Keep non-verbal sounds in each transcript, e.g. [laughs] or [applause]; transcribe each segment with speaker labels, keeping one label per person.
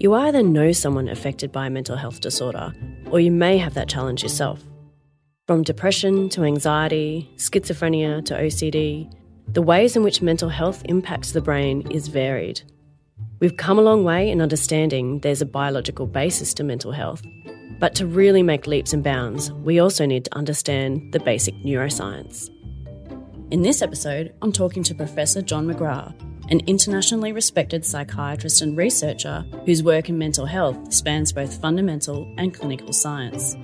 Speaker 1: You either know someone affected by a mental health disorder, or you may have that challenge yourself. From depression to anxiety, schizophrenia to OCD, the ways in which mental health impacts the brain is varied. We've come a long way in understanding there's a biological basis to mental health, but to really make leaps and bounds, we also need to understand the basic neuroscience. In this episode, I'm talking to Professor John McGrath, an internationally respected psychiatrist and researcher whose work in mental health spans both fundamental and clinical science.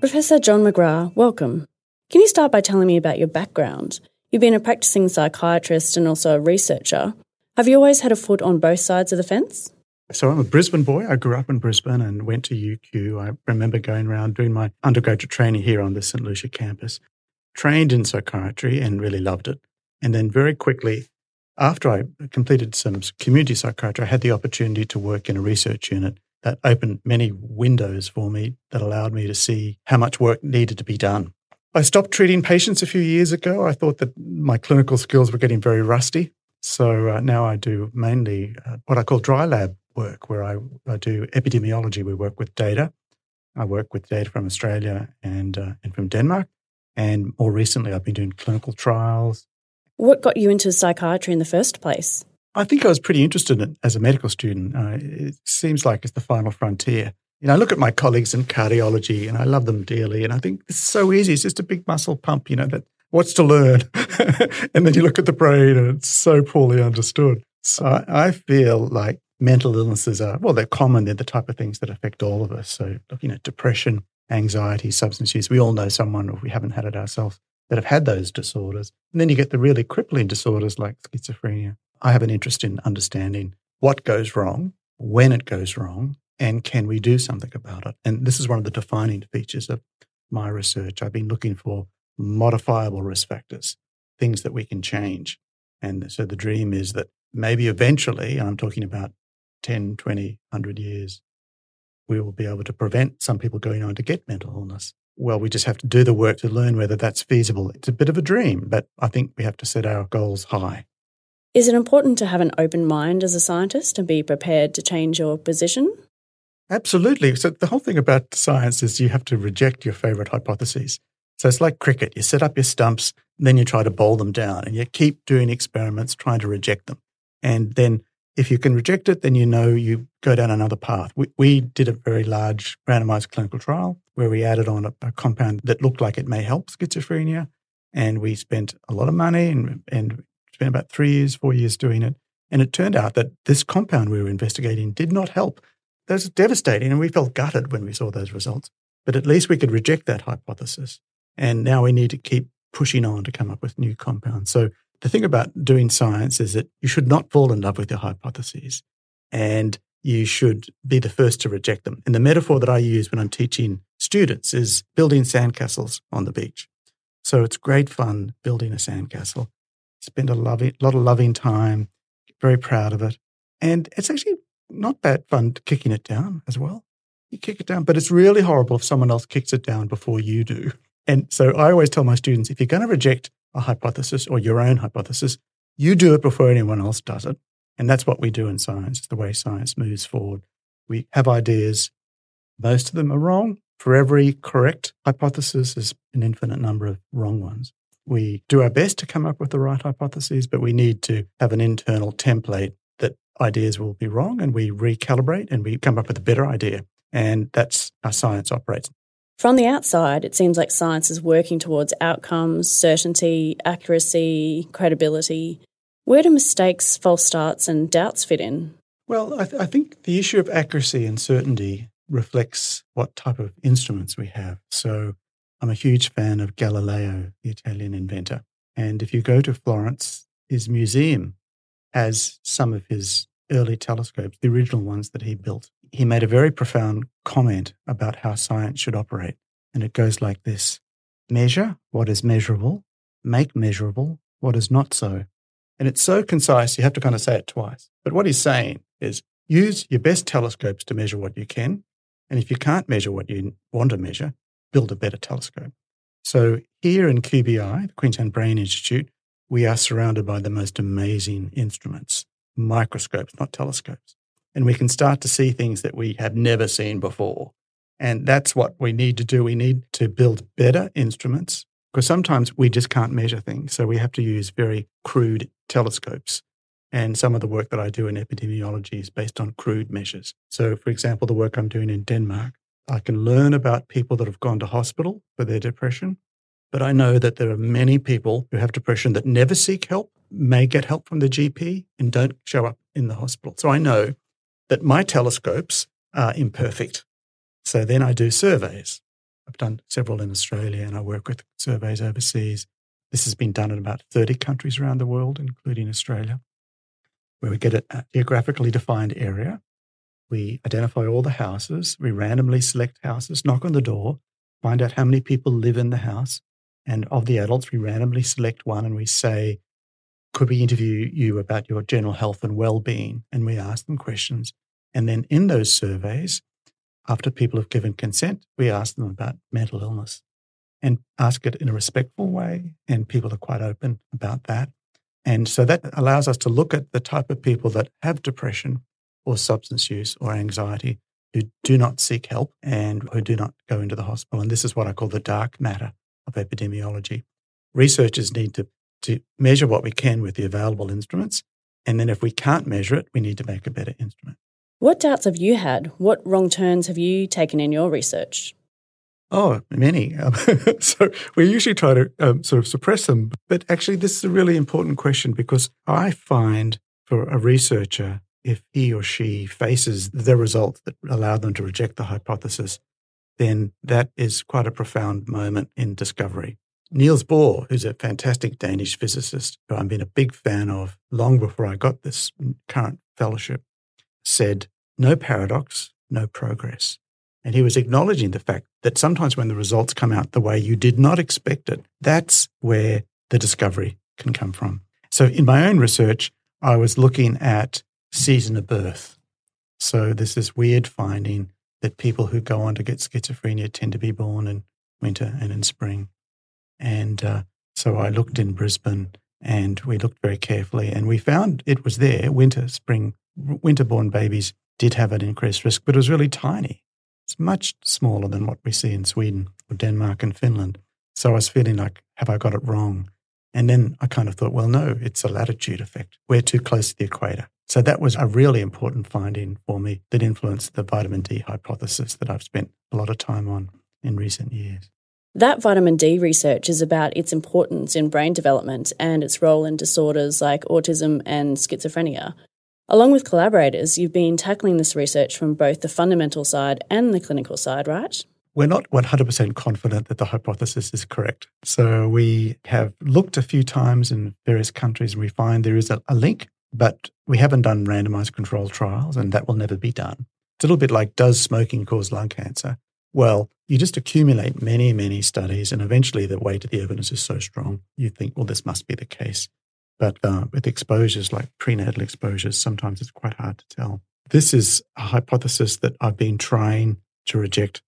Speaker 1: Professor John McGrath, welcome. Can you start by telling me about your background? You've been a practicing psychiatrist and also a researcher. Have you always had a foot on both sides of the fence?
Speaker 2: So I'm a Brisbane boy. I grew up in Brisbane and went to UQ. I remember going around doing my undergraduate training here on the St. Lucia campus trained in psychiatry and really loved it. And then very quickly, after I completed some community psychiatry, I had the opportunity to work in a research unit that opened many windows for me that allowed me to see how much work needed to be done. I stopped treating patients a few years ago. I thought that my clinical skills were getting very rusty. So uh, now I do mainly uh, what I call dry lab work, where I, I, do epidemiology. We work with data. I work with data from Australia and, uh, and from Denmark. And more recently, I've been doing clinical trials.
Speaker 1: What got you into psychiatry in the first place?
Speaker 2: I think I was pretty interested in it as a medical student. Uh, it seems like it's the final frontier. You know, I look at my colleagues in cardiology and I love them dearly. And I think it's so easy. It's just a big muscle pump, you know, that what's to learn? [laughs] and then you look at the brain and it's so poorly understood. So I feel like mental illnesses are, well, they're common. They're the type of things that affect all of us. So looking at depression, anxiety, substance use. We all know someone, if we haven't had it ourselves, that have had those disorders. And then you get the really crippling disorders like schizophrenia. I have an interest in understanding what goes wrong, when it goes wrong, and can we do something about it? And this is one of the defining features of my research. I've been looking for modifiable risk factors, things that we can change. And so the dream is that maybe eventually, and I'm talking about 10, 20, 100 years, we will be able to prevent some people going on to get mental illness. Well, we just have to do the work to learn whether that's feasible. It's a bit of a dream, but I think we have to set our goals high.
Speaker 1: Is it important to have an open mind as a scientist and be prepared to change your position?
Speaker 2: Absolutely. So, the whole thing about science is you have to reject your favorite hypotheses. So, it's like cricket. You set up your stumps, then you try to bowl them down, and you keep doing experiments trying to reject them. And then if you can reject it, then you know you go down another path. We, we did a very large randomized clinical trial where we added on a, a, compound that looked like it may help schizophrenia. And we spent a lot of money and, and spent about three years, four years doing it. And it turned out that this compound we were investigating did not help. That was devastating. And we felt gutted when we saw those results. But at least we could reject that hypothesis. And now we need to keep pushing on to come up with new compounds. So the thing about doing science is that you should not fall in love with your hypotheses and you should be the first to reject them. And the metaphor that I use when I'm teaching students is building sandcastles on the beach. So it's great fun building a sandcastle. Spend a loving, lot of loving time, very proud of it. And it's actually not bad fun kicking it down as well. You kick it down, but it's really horrible if someone else kicks it down before you do. And so I always tell my students if you're going to reject a hypothesis or your own hypothesis, you do it before anyone else does it. And that's what we do in science, it's the way science moves forward. We have ideas, most of them are wrong. For every correct hypothesis, there's an infinite number of wrong ones. We do our best to come up with the right hypotheses, but we need to have an internal template that ideas will be wrong and we recalibrate and we come up with a better idea. And that's how science operates.
Speaker 1: From the outside, it seems like science is working towards outcomes, certainty, accuracy, credibility. Where do mistakes, false starts, and doubts fit in?
Speaker 2: Well, I, th- I think the issue of accuracy and certainty reflects what type of instruments we have. So I'm a huge fan of Galileo, the Italian inventor. And if you go to Florence, his museum has some of his early telescopes, the original ones that he built he made a very profound comment about how science should operate. And it goes like this measure what is measurable, make measurable what is not so. And it's so concise, you have to kind of say it twice. But what he's saying is use your best telescopes to measure what you can. And if you can't measure what you want to measure, build a better telescope. So here in QBI, the Queensland Brain Institute, we are surrounded by the most amazing instruments, microscopes, not telescopes. And we can start to see things that we have never seen before. And that's what we need to do. We need to build better instruments because sometimes we just can't measure things. So we have to use very crude telescopes. And some of the work that I do in epidemiology is based on crude measures. So, for example, the work I'm doing in Denmark, I can learn about people that have gone to hospital for their depression. But I know that there are many people who have depression that never seek help, may get help from the GP, and don't show up in the hospital. So I know that my telescopes are imperfect. So then I do surveys. I've done several in Australia and I work with surveys overseas. This has been done in about 30 countries around the world, including Australia, where we get a geographically defined area. We identify all the houses. We randomly select houses, knock on the door, find out how many people live in the house. And of the adults, we randomly select one and we say, could we interview you about your general health and well-being? And we ask them questions. And then in those surveys, after people have given consent, we ask them about mental illness and ask it in a respectful way. And people are quite open about that. And so that allows us to look at the type of people that have depression or substance use or anxiety who do not seek help and who do not go into the hospital. And this is what I call the dark matter of epidemiology. Researchers need to to measure what we can with the available instruments. And then if we can't measure it, we need to make a better instrument.
Speaker 1: What doubts have you had? What wrong turns have you taken in your research?
Speaker 2: Oh, many. [laughs] So we usually try to um, sort of suppress them. But actually, this is a really important question because I find for a researcher, if he or she faces the results that allow them to reject the hypothesis, then that is quite a profound moment in discovery. Niels Bohr, who's a fantastic Danish physicist who I've been a big fan of long before I got this current fellowship, said, No paradox, no progress. And he was acknowledging the fact that sometimes when the results come out the way you did not expect it, that's where the discovery can come from. So in my own research, I was looking at season of birth. So there's this weird finding that people who go on to get schizophrenia tend to be born in winter and in spring. And uh, so I looked in Brisbane and we looked very carefully and we found it was there. Winter, spring, winter born babies did have an increased risk, but it was really tiny. It's much smaller than what we see in Sweden or Denmark and Finland. So I was feeling like, have I got it wrong? And then I kind of thought, well, no, it's a latitude effect. We're too close to the equator. So that was a really important finding for me that influenced the vitamin D hypothesis that I've spent a lot of time on in recent years.
Speaker 1: That vitamin D research is about its importance in brain development and its role in disorders like autism and schizophrenia. Along with collaborators, you've been tackling this research from both the fundamental side and the clinical side, right?
Speaker 2: We're not 100% confident that the hypothesis is correct. So we have looked a few times in various countries and we find there is a, a link, but we haven't done randomized controlled trials and that will never be done. It's a little bit like does smoking cause lung cancer? Well, you just accumulate many, many studies, and eventually the weight of the evidence is so strong, you think, well, this must be the case. But uh, with exposures like prenatal exposures, sometimes it's quite hard to tell. This is a hypothesis that I've been trying to reject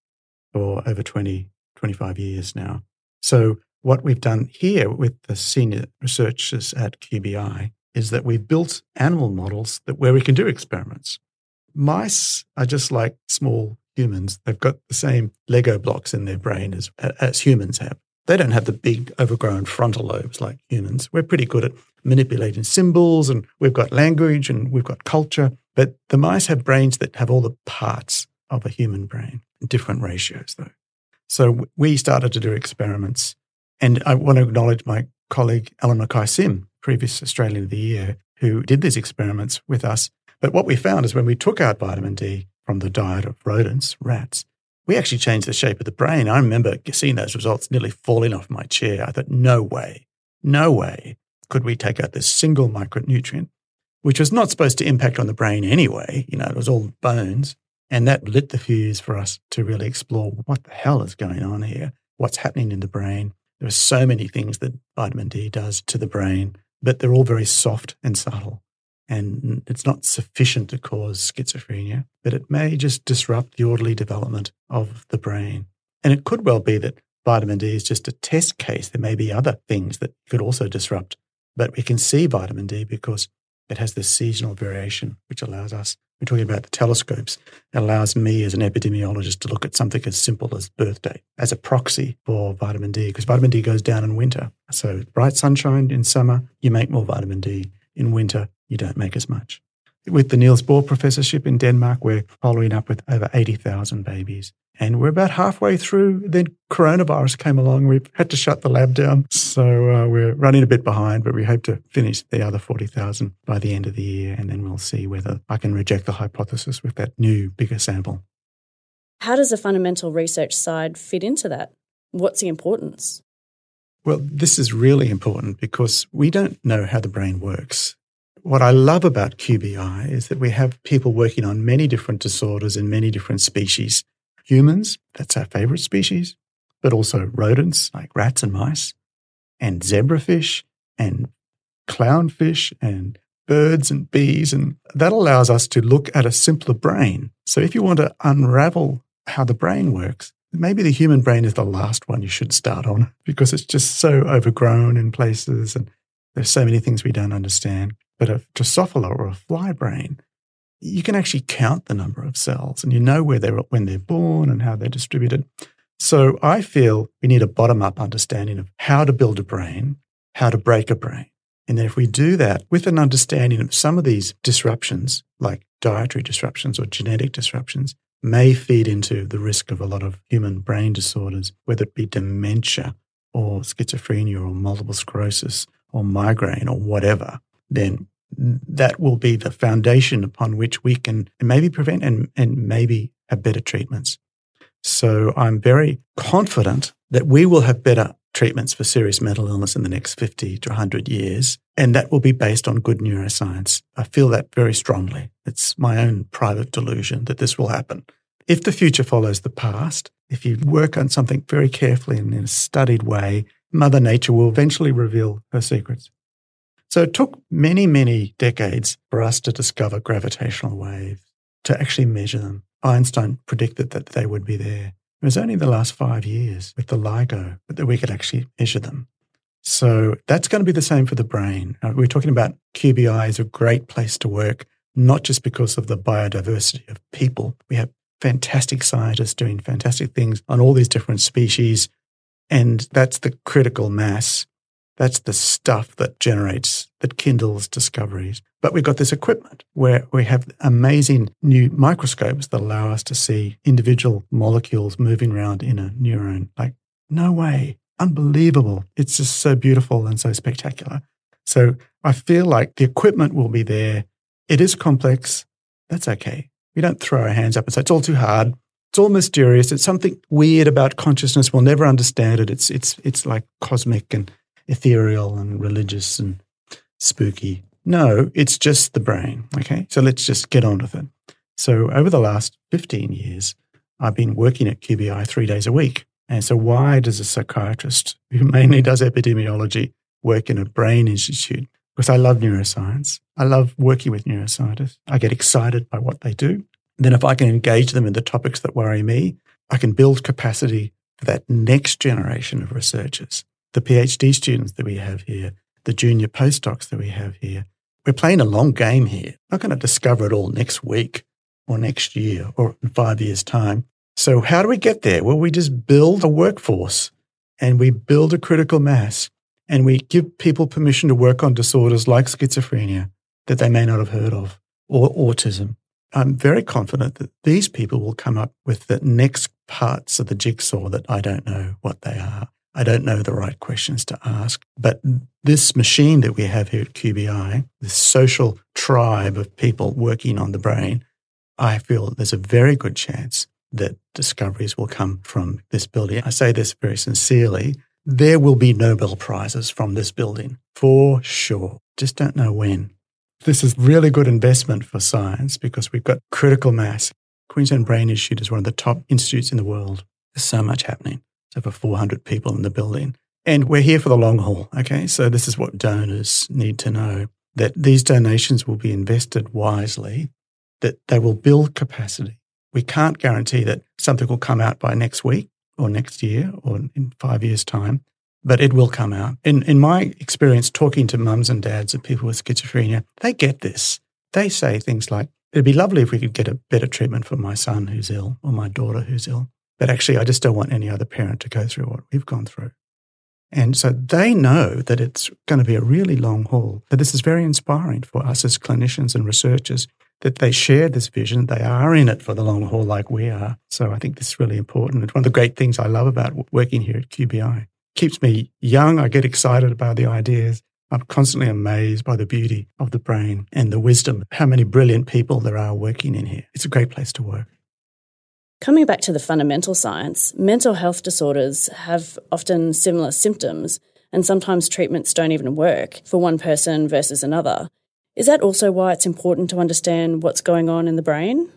Speaker 2: for over 20, 25 years now. So, what we've done here with the senior researchers at QBI is that we've built animal models that where we can do experiments. Mice are just like small humans. They've got the same Lego blocks in their brain as, as humans have. They don't have the big overgrown frontal lobes like humans. We're pretty good at manipulating symbols and we've got language and we've got culture. But the mice have brains that have all the parts of a human brain, different ratios though. So we started to do experiments. And I want to acknowledge my colleague, Alan Mackay-Sim, previous Australian of the Year, who did these experiments with us. But what we found is when we took out vitamin D, from the diet of rodents, rats, we actually changed the shape of the brain. I remember seeing those results nearly falling off my chair. I thought, no way, no way could we take out this single micronutrient, which was not supposed to impact on the brain anyway. You know, it was all bones. And that lit the fuse for us to really explore what the hell is going on here? What's happening in the brain? There are so many things that vitamin D does to the brain, but they're all very soft and subtle and it's not sufficient to cause schizophrenia, but it may just disrupt the orderly development of the brain. And it could well be that vitamin D is just a test case. There may be other things that could also disrupt, but we can see vitamin D because it has this seasonal variation, which allows us We're talking about the telescopes. It allows me as an epidemiologist to look at something as simple as birth date as a proxy for vitamin D, because vitamin D goes down in winter. So bright sunshine in summer, you make more vitamin D. In winter, you don't make as much. With the Niels Bohr Professorship in Denmark, we're following up with over 80,000 babies. And we're about halfway through. Then coronavirus came along. We've had to shut the lab down. So uh, we're running a bit behind, but we hope to finish the other 40,000 by the end of the year. And then we'll see whether I can reject the hypothesis with that new, bigger sample.
Speaker 1: How does the fundamental research side fit into that? What's the importance?
Speaker 2: Well, this is really important because we don't know how the brain works. What I love about QBI is that we have people working on many different disorders in many different species. Humans, that's our favorite species, but also rodents like rats and mice, and zebrafish, and clownfish, and birds and bees. And that allows us to look at a simpler brain. So if you want to unravel how the brain works, maybe the human brain is the last one you should start on because it's just so overgrown in places and there's so many things we don't understand. But a Drosophila or a fly brain, you can actually count the number of cells and you know where they're when they're born and how they're distributed. So I feel we need a bottom up understanding of how to build a brain, how to break a brain. And then if we do that with an understanding of some of these disruptions, like dietary disruptions or genetic disruptions, may feed into the risk of a lot of human brain disorders, whether it be dementia or schizophrenia or multiple sclerosis or migraine or whatever, then that will be the foundation upon which we can maybe prevent and, and maybe have better treatments. So I'm very confident that we will have better treatments for serious mental illness in the next 50 to 100 years. And that will be based on good neuroscience. I feel that very strongly. It's my own private delusion that this will happen. If the future follows the past, if you work on something very carefully and in a studied way, Mother Nature will eventually reveal her secrets. So it took many, many decades for us to discover gravitational waves, to actually measure them. Einstein predicted that they would be there. It was only the last five years with the LIGO that we could actually measure them. So that's going to be the same for the brain. Uh, we're talking about QBI is a great place to work, not just because of the biodiversity of people. We have fantastic scientists doing fantastic things on all these different species. And that's the critical mass that's the stuff that generates, that kindles discoveries. But we've got this equipment where we have amazing new microscopes that allow us to see individual molecules moving around in a neuron. Like, no way. Unbelievable. It's just so beautiful and so spectacular. So I feel like the equipment will be there. It is complex. That's okay. We don't throw our hands up and say, it's all too hard. It's all mysterious. It's something weird about consciousness. We'll never understand it. It's, it's, it's like cosmic and ethereal and religious and spooky. No, it's just the brain. Okay. So let's just get on with it. So over the last 15 years, I've been working at QBI three days a week. And so why does a psychiatrist [laughs] who mainly does epidemiology work in a brain institute? Because I love neuroscience. I love working with neuroscientists. I get excited by what they do. then if I can engage them in the topics that worry me, I can build capacity for that next generation of researchers the PhD students that we have here, the junior postdocs that we have here. We're playing a long game here. Not going to discover it all next week or next year or in five years' time. So, how do we get there? Well, we just build a workforce and we build a critical mass and we give people permission to work on disorders like schizophrenia that they may not have heard of or autism. I'm very confident that these people will come up with the next parts of the jigsaw that I don't know what they are. I don't know the right questions to ask. But this machine that we have here at QBI, this social tribe of people working on the brain, I feel there's a very good chance that discoveries will come from this building. I say this very sincerely. There will be Nobel Prizes from this building for sure. Just don't know when. This is really good investment for science because we've got critical mass. Queensland Brain Institute is one of the top institutes in the world. There's so much happening. Over 400 people in the building. And we're here for the long haul. Okay. So this is what donors need to know that these donations will be invested wisely, that they will build capacity. We can't guarantee that something will come out by next week or next year or in five years' time, but it will come out. In, in my experience, talking to mums and dads of people with schizophrenia, they get this. They say things like, it'd be lovely if we could get a better treatment for my son who's ill or my daughter who's ill. But actually, I just don't want any other parent to go through what we've gone through. And so they know that it's going to be a really long haul. But this is very inspiring for us as clinicians and researchers that they share this vision. They are in it for the long haul like we are. So I think this is really important. It's one of the great things I love about working here at QBI. It keeps me young. I get excited about the ideas. I'm constantly amazed by the beauty of the brain and the wisdom, how many brilliant people there are working in here. It's a great place to work.
Speaker 1: Coming back to the fundamental science, mental health disorders have often similar symptoms, and sometimes treatments don't even work for one person versus another. Is that also why it's important to understand what's going on in the brain?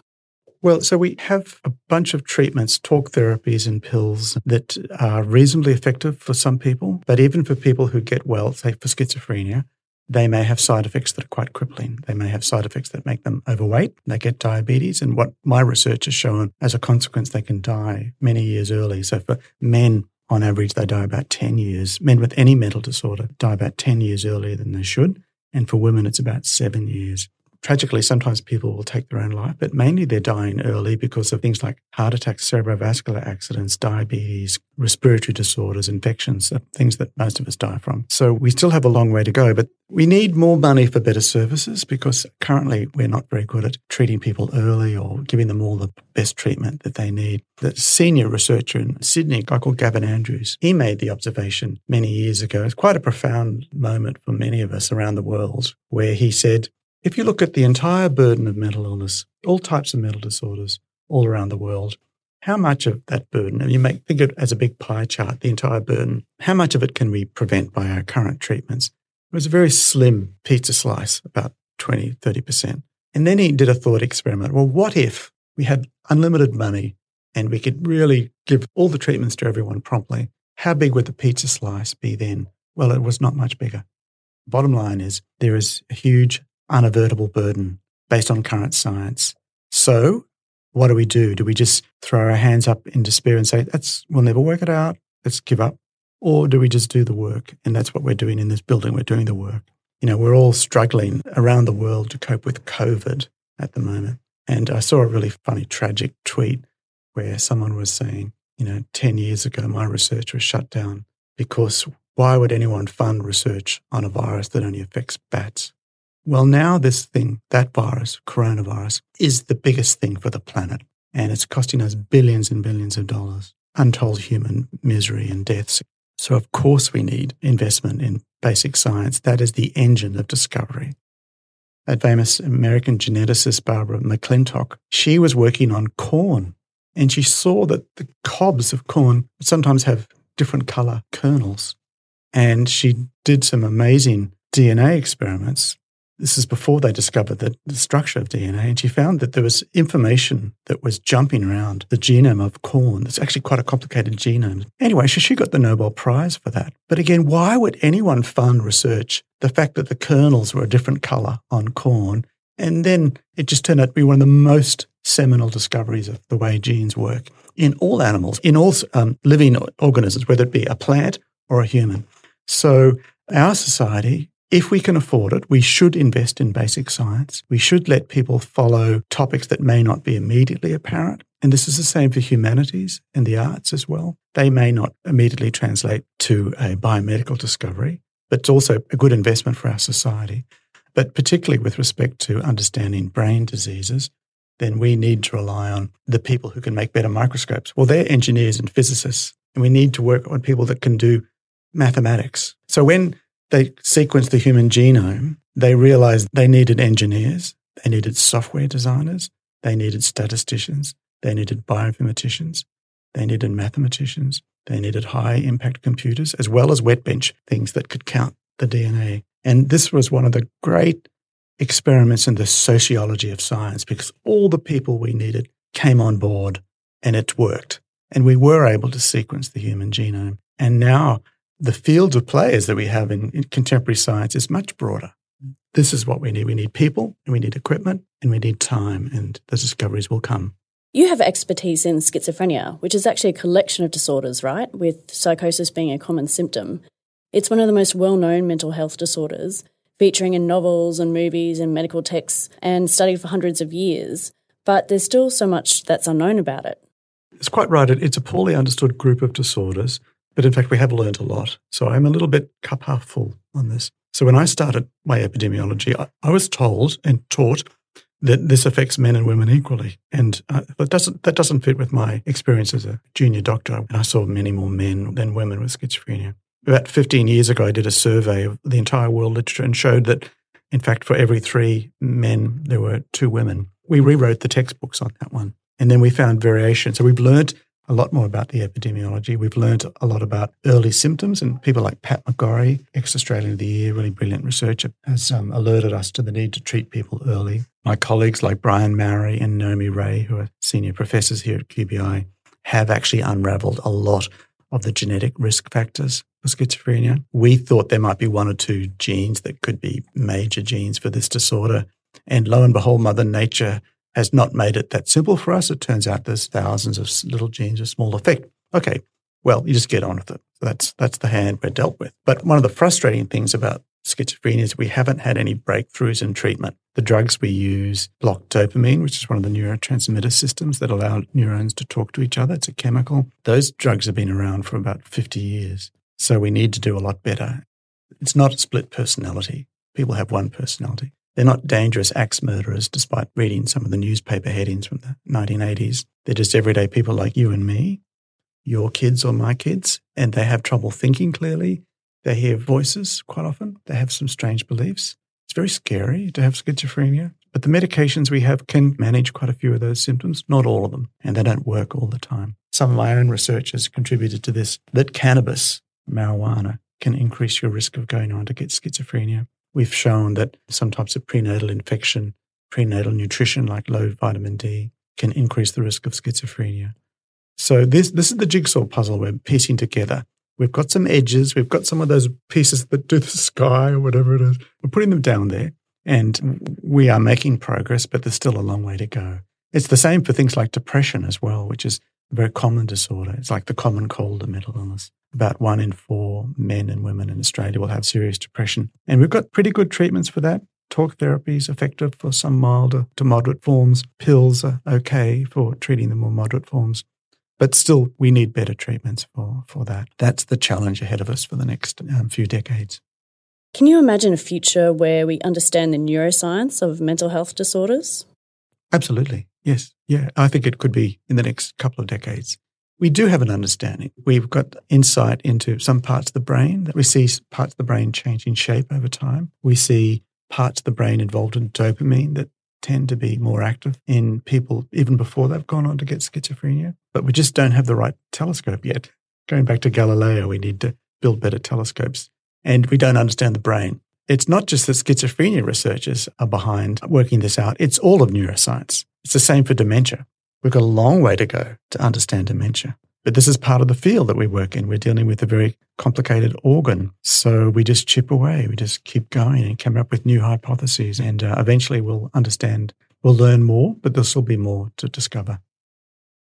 Speaker 2: Well, so we have a bunch of treatments, talk therapies and pills that are reasonably effective for some people, but even for people who get well, say for schizophrenia, they may have side effects that are quite crippling. They may have side effects that make them overweight. They get diabetes. And what my research has shown as a consequence, they can die many years early. So for men, on average, they die about 10 years. Men with any mental disorder die about 10 years earlier than they should. And for women, it's about seven years. Tragically, sometimes people will take their own life, but mainly they're dying early because of things like heart attacks, cerebrovascular accidents, diabetes, respiratory disorders, infections, uh, things that most of us die from. So we still have a long way to go, but we need more money for better services because currently we're not very good at treating people early or giving them all the best treatment that they need. The senior researcher in Sydney, a guy called Gavin Andrews, he made the observation many years ago. It's quite a profound moment for many of us around the world where he said, if you look at the entire burden of mental illness, all types of mental disorders all around the world, how much of that burden, and you make think of it as a big pie chart, the entire burden, how much of it can we prevent by our current treatments? It was a very slim pizza slice, about 20, 30%. And then he did a thought experiment. Well, what if we had unlimited money and we could really give all the treatments to everyone promptly? How big would the pizza slice be then? Well, it was not much bigger. Bottom line is there is a huge unavertible burden based on current science. So, what do we do? Do we just throw our hands up in despair and say, that's, we'll never work it out, let's give up? Or do we just do the work? And that's what we're doing in this building. We're doing the work. You know, we're all struggling around the world to cope with COVID at the moment. And I saw a really funny, tragic tweet where someone was saying, you know, 10 years ago, my research was shut down because why would anyone fund research on a virus that only affects bats? Well, now this thing, that virus, coronavirus, is the biggest thing for the planet. And it's costing us billions and billions of dollars, untold human misery and deaths. So, of course, we need investment in basic science. That is the engine of discovery. That famous American geneticist, Barbara McClintock, she was working on corn and she saw that the cobs of corn sometimes have different color kernels. And she did some amazing DNA experiments this is before they discovered the, the, structure of DNA. And she found that there was information that was jumping around the genome of corn. It's actually quite a complicated genome. Anyway, so she got the Nobel Prize for that. But again, why would anyone fund research? The fact that the kernels were a different color on corn. And then it just turned out to be one of the most seminal discoveries of the way genes work in all animals, in all um, living organisms, whether it be a plant or a human. So our society if we can afford it, we should invest in basic science. We should let people follow topics that may not be immediately apparent. And this is the same for humanities and the arts as well. They may not immediately translate to a biomedical discovery, but it's also a good investment for our society. But particularly with respect to understanding brain diseases, then we need to rely on the people who can make better microscopes. Well, they're engineers and physicists, and we need to work on people that can do mathematics. So when they sequenced the human genome, they realized they needed engineers, they needed software designers, they needed statisticians, they needed bioinformaticians, they needed mathematicians, they needed high impact computers, as well as wet bench things that could count the DNA. And this was one of the great experiments in the sociology of science because all the people we needed came on board and it worked. And we were able to sequence the human genome. And now the field of players that we have in, in, contemporary science is much broader. Mm. This is what we need. We need people, and we need equipment, and we need time, and the discoveries will come.
Speaker 1: You have expertise in schizophrenia, which is actually a collection of disorders, right? With psychosis being a common symptom. It's one of the most well known mental health disorders. featuring in novels and movies and medical texts and studied for hundreds of years, but there's still so much that's unknown about it.
Speaker 2: It's quite right. It's a poorly understood group of disorders, but in fact, we have learned a lot. So I'm a little bit cup half full on this. So when I started my epidemiology, I, I was told and taught that this affects men and women equally. And uh, that, doesn't, that doesn't fit with my experience as a junior doctor. And I saw many more men than women with schizophrenia. About 15 years ago, I did a survey of the entire world literature and showed that, in fact, for every three men, there were two women. We rewrote the textbooks on that one. And then we found variation. So we've learned a lot more about the epidemiology. We've learned a lot about early symptoms, and people like Pat McGorry, ex Australian of the Year, really brilliant researcher, has um, alerted us to the need to treat people early. My colleagues like Brian Mowry and Naomi Wray, who are senior professors here at QBI, have actually unraveled a lot of the genetic risk factors for schizophrenia. We thought there might be one or two genes that could be major genes for this disorder. And lo and behold, Mother Nature has not made it that simple for us. It turns out there's thousands of little genes of small effect. Okay, well, you just get on with it. That's that's the hand we're dealt with. But one of the frustrating things about schizophrenia is we haven't had any breakthroughs in treatment. The drugs we use block dopamine, which is one of the neurotransmitter systems that allow neurons to talk to each other. It's a chemical. Those drugs have been around for about 50 years. So we need to do a lot better. It's not a split personality. People have one personality. They're not dangerous axe murderers, despite reading some of the newspaper headings from the 1980s. They're just everyday people like you and me, your kids or my kids, and they have trouble thinking clearly. They hear voices quite often. They have some strange beliefs. It's very scary to have schizophrenia, but the medications we have can manage quite a few of those symptoms, not all of them, and they don't work all the time. Some of my own research has contributed to this that cannabis, marijuana, can increase your risk of going on to get schizophrenia. We've shown that some types of prenatal infection, prenatal nutrition like low vitamin D, can increase the risk of schizophrenia. So this this is the jigsaw puzzle we're piecing together. We've got some edges, we've got some of those pieces that do the sky or whatever it is. We're putting them down there, and we are making progress, but there's still a long way to go. It's the same for things like depression as well, which is a very common disorder. It's like the common cold and mental illness. About one in four men and women in Australia will have serious depression. And we've got pretty good treatments for that. Talk therapy is effective for some milder to moderate forms. Pills are okay for treating the more moderate forms. But still, we need better treatments for, for that. That's the challenge ahead of us for the next um, few decades.
Speaker 1: Can you imagine a future where we understand the neuroscience of mental health disorders?
Speaker 2: Absolutely. Yes. Yeah. I think it could be in the next couple of decades. We do have an understanding. We've got insight into some parts of the brain that we see parts of the brain changing shape over time. We see parts of the brain involved in dopamine that tend to be more active in people even before they've gone on to get schizophrenia. But we just don't have the right telescope yet. Going back to Galileo, we need to build better telescopes. And we don't understand the brain. It's not just that schizophrenia researchers are behind working this out, it's all of neuroscience. It's the same for dementia. We've got a long way to go to understand dementia. But this is part of the field that we work in. We're dealing with a very complicated organ. So we just chip away, we just keep going and come up with new hypotheses. And uh, eventually we'll understand, we'll learn more, but there'll still be more to discover.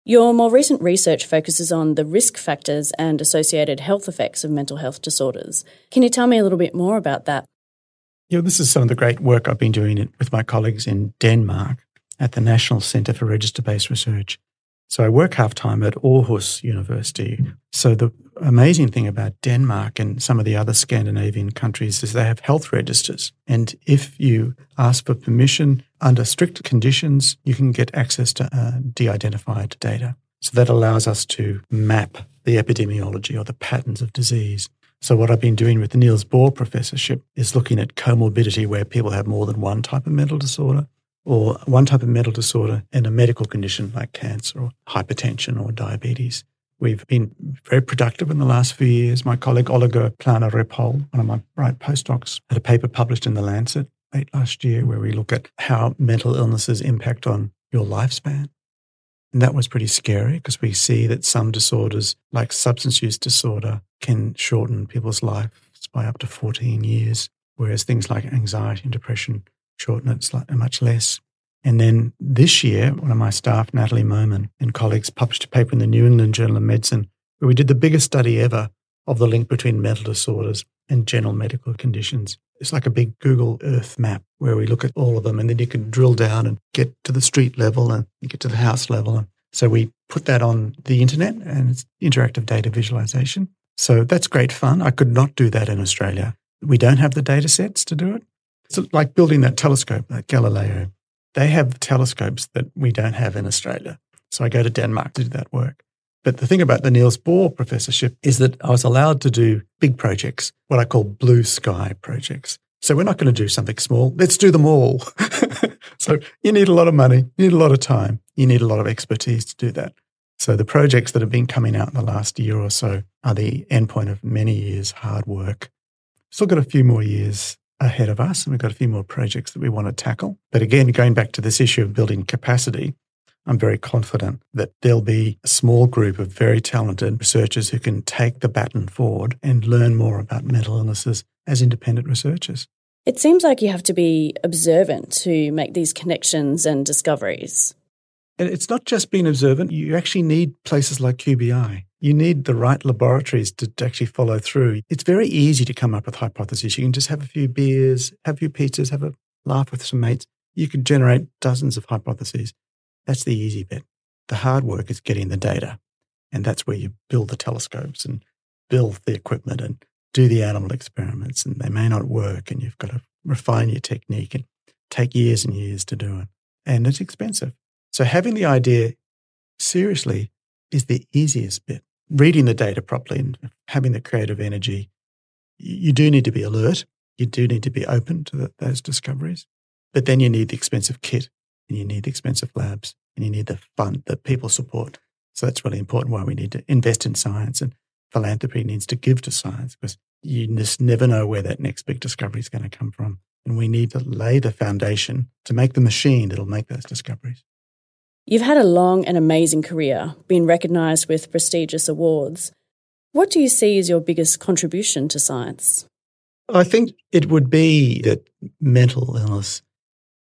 Speaker 1: Your more recent research focuses on the risk factors and associated health effects of mental health disorders. Can you tell me a little bit more about that?
Speaker 2: Yeah, this is some of the great work I've been doing with my colleagues in Denmark at the National Centre for Register Based Research. So I work half time at Aarhus University. So the amazing thing about Denmark and some of the other Scandinavian countries is they have health registers. And if you ask for permission under strict conditions, you can get access to uh, de identified data. So that allows us to map the epidemiology or the patterns of disease. So what I've been doing with the Niels Bohr professorship is looking at comorbidity where people have more than one type of mental disorder or one type of mental disorder and a medical condition like cancer or hypertension or diabetes. We've been very productive in the last few years. My colleague Oliver Plana-Ripoll, one of my bright postdocs, had a paper published in The Lancet late last year where we look at how mental illnesses impact on your lifespan. And that was pretty scary because we see that some disorders, like substance use disorder, can shorten people's lives by up to 14 years, whereas things like anxiety and depression shorten it slightly, much less. And then this year, one of my staff, Natalie Momen, and colleagues published a paper in the New England Journal of Medicine where we did the biggest study ever of the link between mental disorders and general medical conditions. It's like a big Google Earth map where we look at all of them and then you can drill down and get to the street level and get to the house level. And so we put that on the internet and it's interactive data visualization. So that's great fun. I could not do that in Australia. We don't have the data sets to do it. It's like building that telescope, that Galileo. They have telescopes that we don't have in Australia. So I go to Denmark to do that work. But the thing about the Niels Bohr professorship is that I was allowed to do big projects, what I call blue sky projects. So we're not going to do something small. Let's do them all. [laughs] so you need a lot of money, you need a lot of time, you need a lot of expertise to do that. So the projects that have been coming out in the last year or so are the endpoint of many years hard work. Still got a few more years ahead of us, and we've got a few more projects that we want to tackle. But again, going back to this issue of building capacity, I'm very confident that there'll be a small group of very talented researchers who can take the baton forward and learn more about mental illnesses as independent researchers.
Speaker 1: It seems like you have to be observant to make these connections and discoveries.
Speaker 2: And it's not just being observant, you actually need places like QBI. You need the right laboratories to actually follow through. It's very easy to come up with hypotheses. You can just have a few beers, have a few pizzas, have a laugh with some mates. You can generate dozens of hypotheses. That's the easy bit. The hard work is getting the data. And that's where you build the telescopes and build the equipment and do the animal experiments. And they may not work. And you've got to refine your technique and take years and years to do it. And it's expensive. So having the idea seriously is the easiest bit. Reading the data properly and having the creative energy. You do need to be alert. You do need to be open to the, those discoveries. But then you need the expensive kit and you need the expensive labs and you need the fund that people support. So that's really important why we need to invest in science and philanthropy needs to give to science because you just never know where that next big discovery is going to come from. And we need to lay the foundation to make the machine that'll make those discoveries.
Speaker 1: You've had a long and amazing career, been recognised with prestigious awards. What do you see as your biggest contribution to science?
Speaker 2: I think it would be that mental illness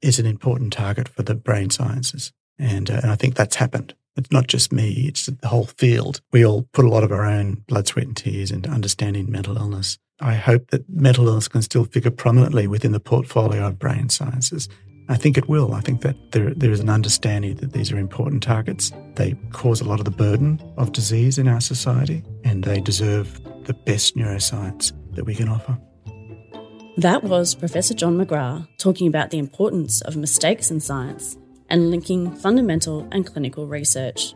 Speaker 2: is an important target for the brain sciences. And, uh, and I think that's happened. It's not just me, it's the whole field. We all put a lot of our own blood, sweat, and tears into understanding mental illness. I hope that mental illness can still figure prominently within the portfolio of brain sciences. I think it will. I think that there, there is an understanding that these are important targets. They cause a lot of the burden of disease in our society, and they deserve the best neuroscience that we can offer.
Speaker 1: That was Professor John McGrath talking about the importance of mistakes in science and linking fundamental and clinical research.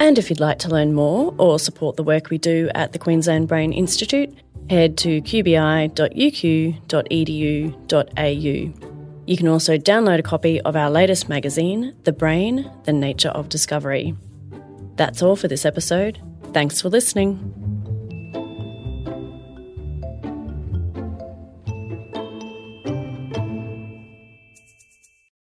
Speaker 1: And if you'd like to learn more or support the work we do at the Queensland Brain Institute, head to qbi.uq.edu.au. You can also download a copy of our latest magazine, The Brain, The Nature of Discovery. That's all for this episode. Thanks for listening.